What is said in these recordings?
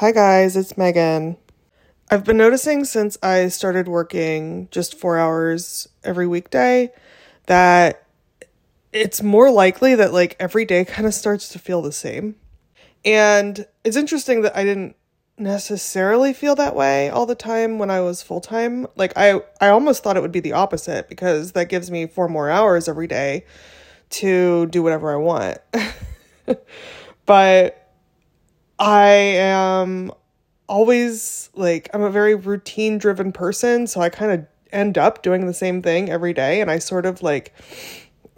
Hi, guys, it's Megan. I've been noticing since I started working just four hours every weekday that it's more likely that like every day kind of starts to feel the same. And it's interesting that I didn't necessarily feel that way all the time when I was full time. Like I I almost thought it would be the opposite because that gives me four more hours every day to do whatever I want. but I am always like I'm a very routine driven person, so I kind of end up doing the same thing every day and I sort of like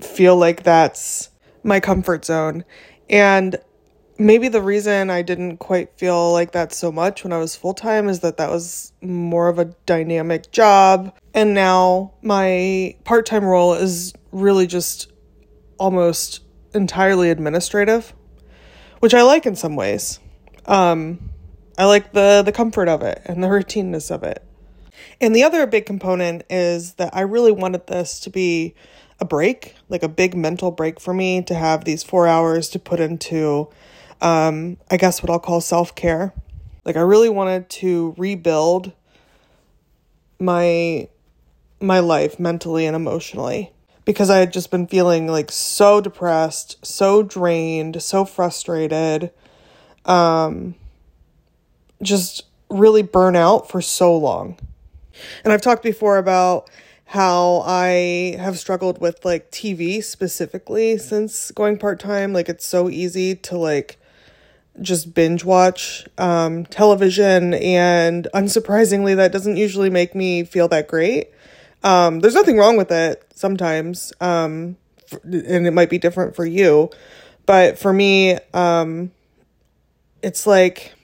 feel like that's my comfort zone. And maybe the reason I didn't quite feel like that so much when I was full time is that that was more of a dynamic job. And now my part time role is really just almost entirely administrative, which I like in some ways. Um, I like the the comfort of it and the routineness of it. And the other big component is that I really wanted this to be a break, like a big mental break for me to have these 4 hours to put into um, I guess what I'll call self care. Like I really wanted to rebuild my my life mentally and emotionally because I had just been feeling like so depressed, so drained, so frustrated, um, just really burn out for so long. And I've talked before about how I have struggled with like TV specifically since going part time. Like it's so easy to like just binge watch um, television, and unsurprisingly, that doesn't usually make me feel that great. Um, there's nothing wrong with it sometimes, um, and it might be different for you, but for me, um, it's like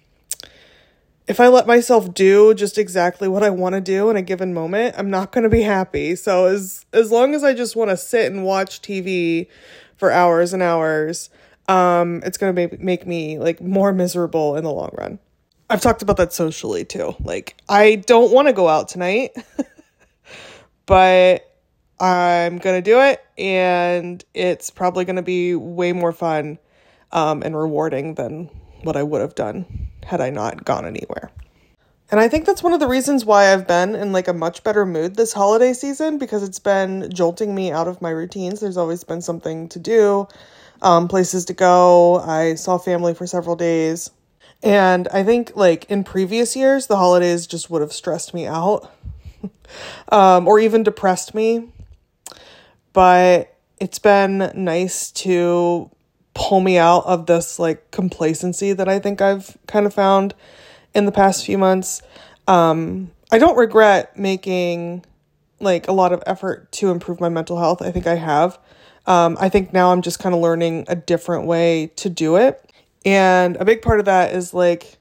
if I let myself do just exactly what I want to do in a given moment, I'm not going to be happy. So as as long as I just want to sit and watch TV for hours and hours, um, it's gonna make make me like more miserable in the long run. I've talked about that socially too. Like I don't want to go out tonight, but I'm gonna do it, and it's probably gonna be way more fun um, and rewarding than what I would have done had I not gone anywhere. And I think that's one of the reasons why I've been in like a much better mood this holiday season because it's been jolting me out of my routines. There's always been something to do um, places to go. I saw family for several days. And I think, like, in previous years, the holidays just would have stressed me out um, or even depressed me. But it's been nice to pull me out of this, like, complacency that I think I've kind of found in the past few months. Um, I don't regret making, like, a lot of effort to improve my mental health. I think I have. Um, I think now I'm just kind of learning a different way to do it. And a big part of that is like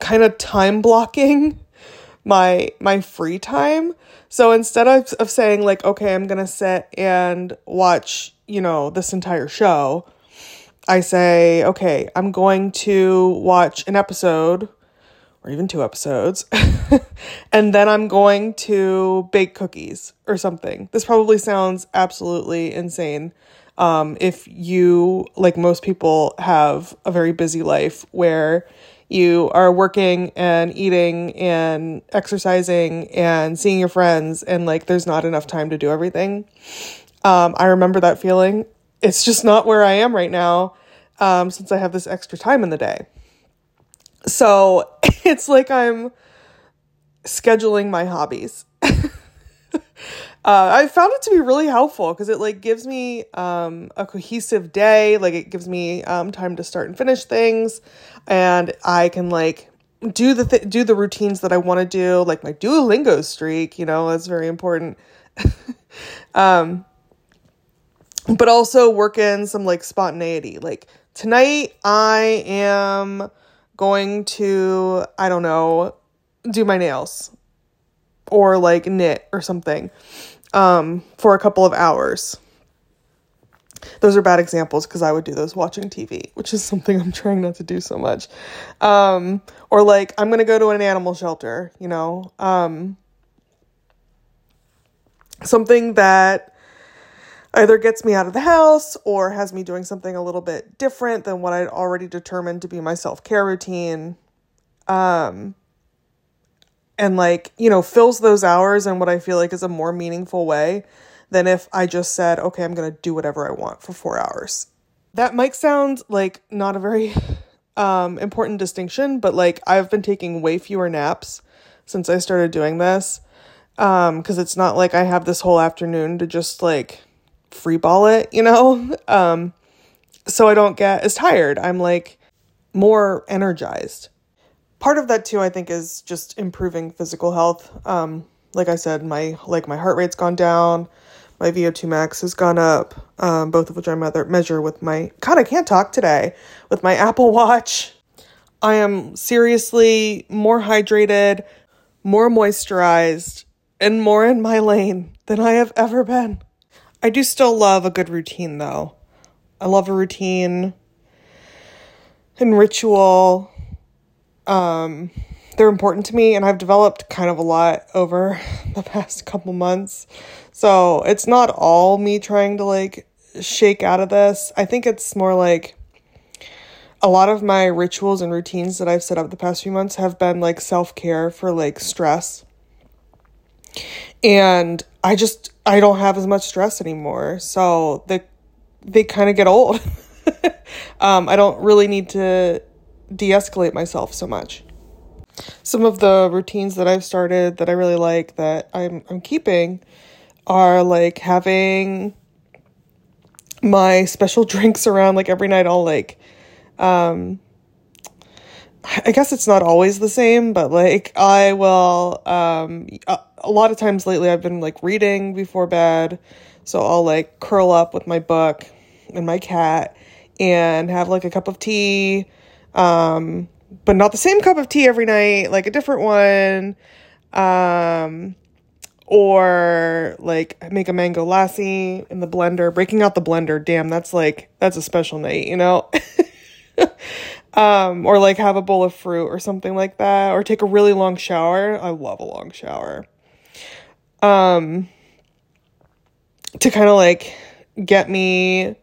kind of time blocking my my free time. So instead of, of saying like, okay, I'm gonna sit and watch, you know, this entire show, I say, okay, I'm going to watch an episode or even two episodes. and then I'm going to bake cookies or something. This probably sounds absolutely insane. Um, if you, like most people, have a very busy life where you are working and eating and exercising and seeing your friends, and like there's not enough time to do everything. Um, I remember that feeling. It's just not where I am right now um, since I have this extra time in the day. So it's like I'm scheduling my hobbies. uh, I found it to be really helpful because it like gives me um, a cohesive day. Like it gives me um, time to start and finish things, and I can like do the th- do the routines that I want to do. Like my Duolingo streak, you know, that's very important. um, but also work in some like spontaneity. Like tonight, I am going to, I don't know, do my nails or like knit or something um, for a couple of hours. Those are bad examples because I would do those watching TV, which is something I'm trying not to do so much. Um, or like, I'm going to go to an animal shelter, you know? Um, something that either gets me out of the house or has me doing something a little bit different than what I'd already determined to be my self care routine. Um, and like, you know, fills those hours in what I feel like is a more meaningful way than if I just said, okay, I'm going to do whatever I want for four hours. That might sound like not a very um, important distinction, but like I've been taking way fewer naps since I started doing this. Um, because it's not like I have this whole afternoon to just like free ball it, you know? Um, so I don't get as tired. I'm like more energized. Part of that too, I think, is just improving physical health. Um, like I said, my like my heart rate's gone down, my VO2 max has gone up, um, both of which I measure with my God, I can't talk today with my Apple Watch. I am seriously more hydrated, more moisturized, and more in my lane than I have ever been. I do still love a good routine though. I love a routine and ritual. Um, they're important to me, and I've developed kind of a lot over the past couple months. So it's not all me trying to like shake out of this. I think it's more like a lot of my rituals and routines that I've set up the past few months have been like self care for like stress. And I just I don't have as much stress anymore. So they they kind of get old. um, I don't really need to de-escalate myself so much. Some of the routines that I've started that I really like that I'm I'm keeping are like having my special drinks around like every night I'll like um I guess it's not always the same, but like I will um a, lot of times lately I've been like reading before bed. So I'll like curl up with my book and my cat and have like a cup of tea um but not the same cup of tea every night, like a different one. Um or like make a mango lassi in the blender, breaking out the blender. Damn, that's like that's a special night, you know? um, or like have a bowl of fruit or something like that, or take a really long shower. I love a long shower. Um, to kind of like get me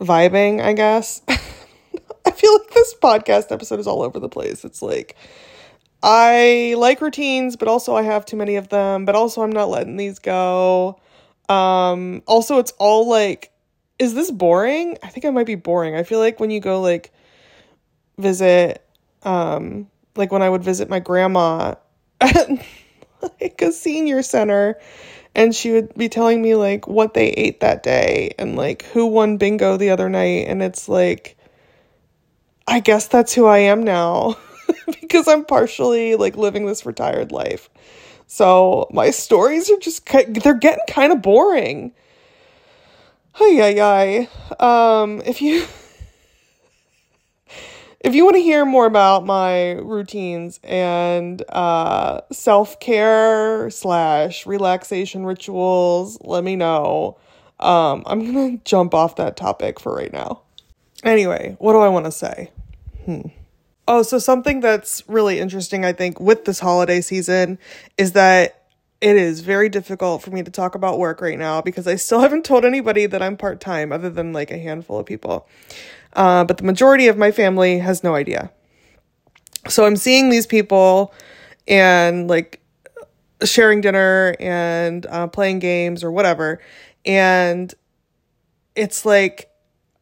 vibing, I guess. I feel like this podcast episode is all over the place. It's like I like routines, but also I have too many of them, but also I'm not letting these go. Um also it's all like is this boring? I think I might be boring. I feel like when you go like visit um like when I would visit my grandma at like a senior center and she would be telling me like what they ate that day and like who won bingo the other night and it's like I guess that's who I am now because I'm partially like living this retired life. So my stories are just they're getting kind of boring. Hi hi hi. Um if you if you want to hear more about my routines and uh self-care slash relaxation rituals, let me know. Um I'm gonna jump off that topic for right now. Anyway, what do I want to say? Hmm. Oh, so something that's really interesting, I think, with this holiday season is that it is very difficult for me to talk about work right now because I still haven't told anybody that I'm part time, other than like a handful of people. Uh, but the majority of my family has no idea. So I'm seeing these people and like sharing dinner and uh, playing games or whatever. And it's like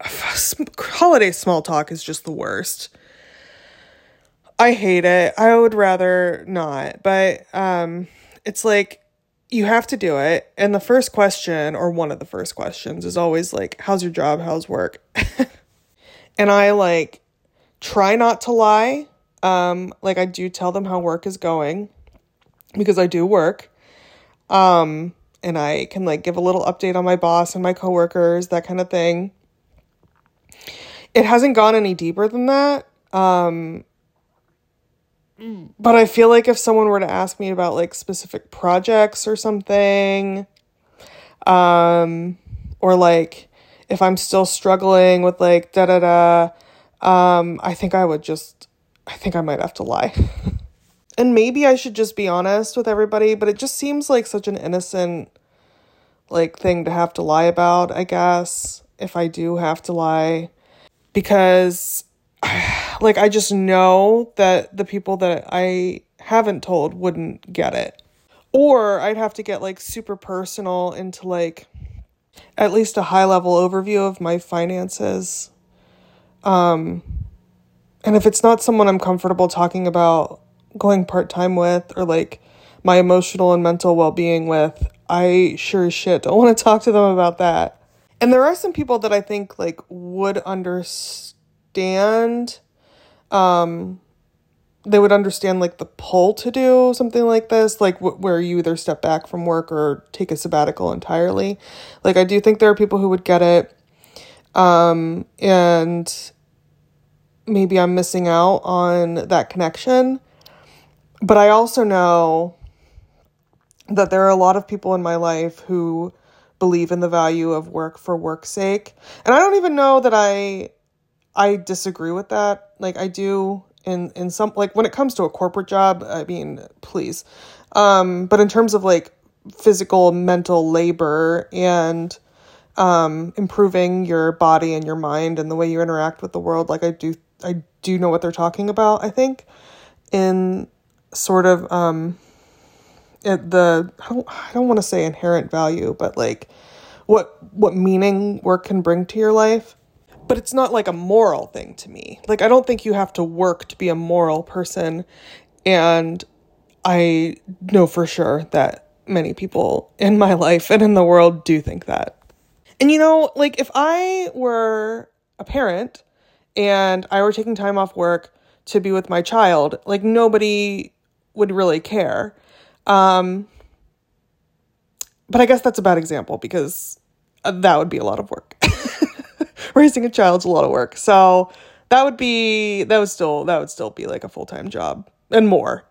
holiday small talk is just the worst. I hate it. I would rather not, but um it's like you have to do it. And the first question or one of the first questions is always like how's your job? How's work? and I like try not to lie. Um like I do tell them how work is going because I do work. Um and I can like give a little update on my boss and my coworkers, that kind of thing it hasn't gone any deeper than that. Um, but I feel like if someone were to ask me about like specific projects or something, um, or like if I'm still struggling with like da da da, um, I think I would just, I think I might have to lie. and maybe I should just be honest with everybody, but it just seems like such an innocent like thing to have to lie about, I guess, if I do have to lie because like I just know that the people that I haven't told wouldn't get it. Or I'd have to get like super personal into like at least a high level overview of my finances. Um and if it's not someone I'm comfortable talking about going part-time with or like my emotional and mental well-being with, I sure as shit don't want to talk to them about that. And there are some people that I think like would understand um they would understand like the pull to do something like this, like wh- where you either step back from work or take a sabbatical entirely. Like I do think there are people who would get it. Um and maybe I'm missing out on that connection. But I also know that there are a lot of people in my life who believe in the value of work for work's sake. And I don't even know that I I disagree with that. Like I do in in some like when it comes to a corporate job, I mean, please. Um but in terms of like physical mental labor and um improving your body and your mind and the way you interact with the world, like I do I do know what they're talking about, I think, in sort of um it, the I don't, I don't want to say inherent value, but like what what meaning work can bring to your life. But it's not like a moral thing to me. Like I don't think you have to work to be a moral person and I know for sure that many people in my life and in the world do think that. And you know, like if I were a parent and I were taking time off work to be with my child, like nobody would really care. Um, but I guess that's a bad example because uh, that would be a lot of work. Raising a child's a lot of work. So that would be that would still that would still be like a full-time job and more.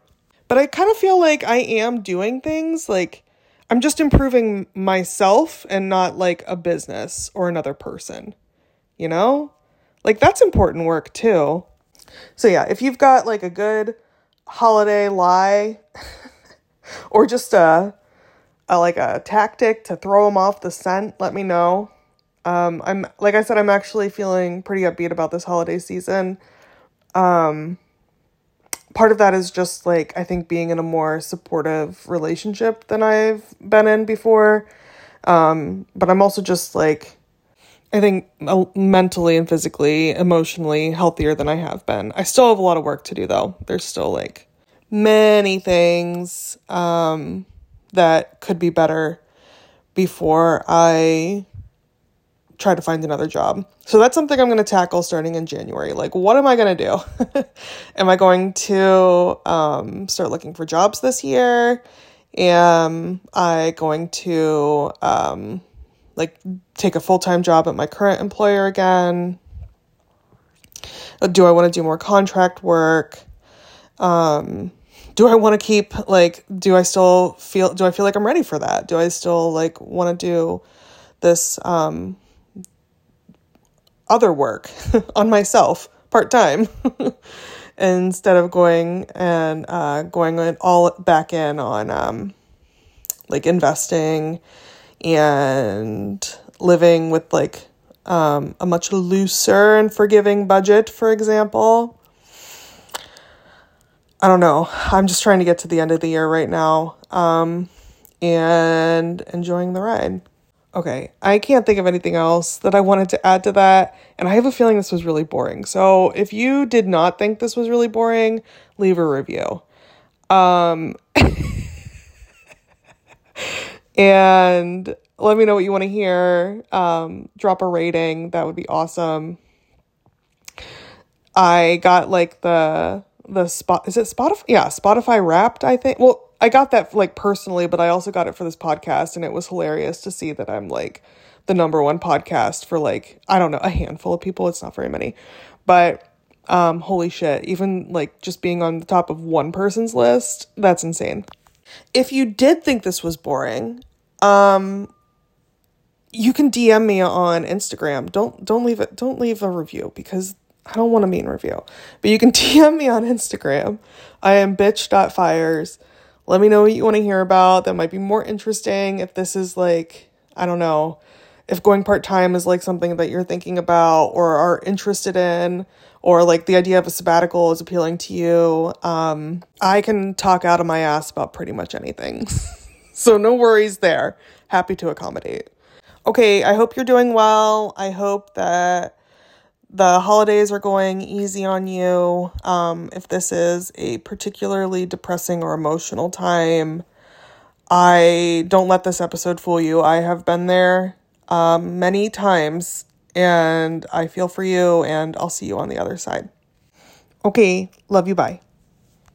But I kind of feel like I am doing things like I'm just improving myself and not like a business or another person. You know? Like that's important work too. So yeah, if you've got like a good holiday lie or just a, a like a tactic to throw them off the scent, let me know. Um, I'm like I said, I'm actually feeling pretty upbeat about this holiday season. Um, part of that is just like I think being in a more supportive relationship than I've been in before. Um, but I'm also just like I think mentally and physically, emotionally healthier than I have been. I still have a lot of work to do though. There's still like many things um, that could be better before I try to find another job. So that's something I'm going to tackle starting in January. Like, what am I going to do? am I going to um, start looking for jobs this year? Am I going to um, like take a full time job at my current employer again? Do I want to do more contract work? Um, do I want to keep like do I still feel do I feel like I'm ready for that? Do I still like want to do this um other work on myself part time instead of going and uh going all back in on um like investing and living with like um, a much looser and forgiving budget, for example. I don't know. I'm just trying to get to the end of the year right now um, and enjoying the ride. Okay, I can't think of anything else that I wanted to add to that. And I have a feeling this was really boring. So if you did not think this was really boring, leave a review. Um, and let me know what you want to hear. Um, drop a rating. That would be awesome. I got like the the spot is it Spotify? Yeah, Spotify wrapped, I think. Well, I got that like personally, but I also got it for this podcast and it was hilarious to see that I'm like the number one podcast for like I don't know, a handful of people. It's not very many. But um holy shit, even like just being on the top of one person's list, that's insane. If you did think this was boring, um, you can DM me on Instagram. Don't don't leave it. Don't leave a review because I don't want a mean review. But you can DM me on Instagram. I am bitch.fires. Let me know what you want to hear about. That might be more interesting if this is like I don't know if going part time is like something that you're thinking about or are interested in, or like the idea of a sabbatical is appealing to you, um, I can talk out of my ass about pretty much anything. so no worries there. Happy to accommodate. Okay, I hope you're doing well. I hope that the holidays are going easy on you. Um, if this is a particularly depressing or emotional time, I don't let this episode fool you. I have been there um, many times, and I feel for you, and I'll see you on the other side. Okay, love you. Bye.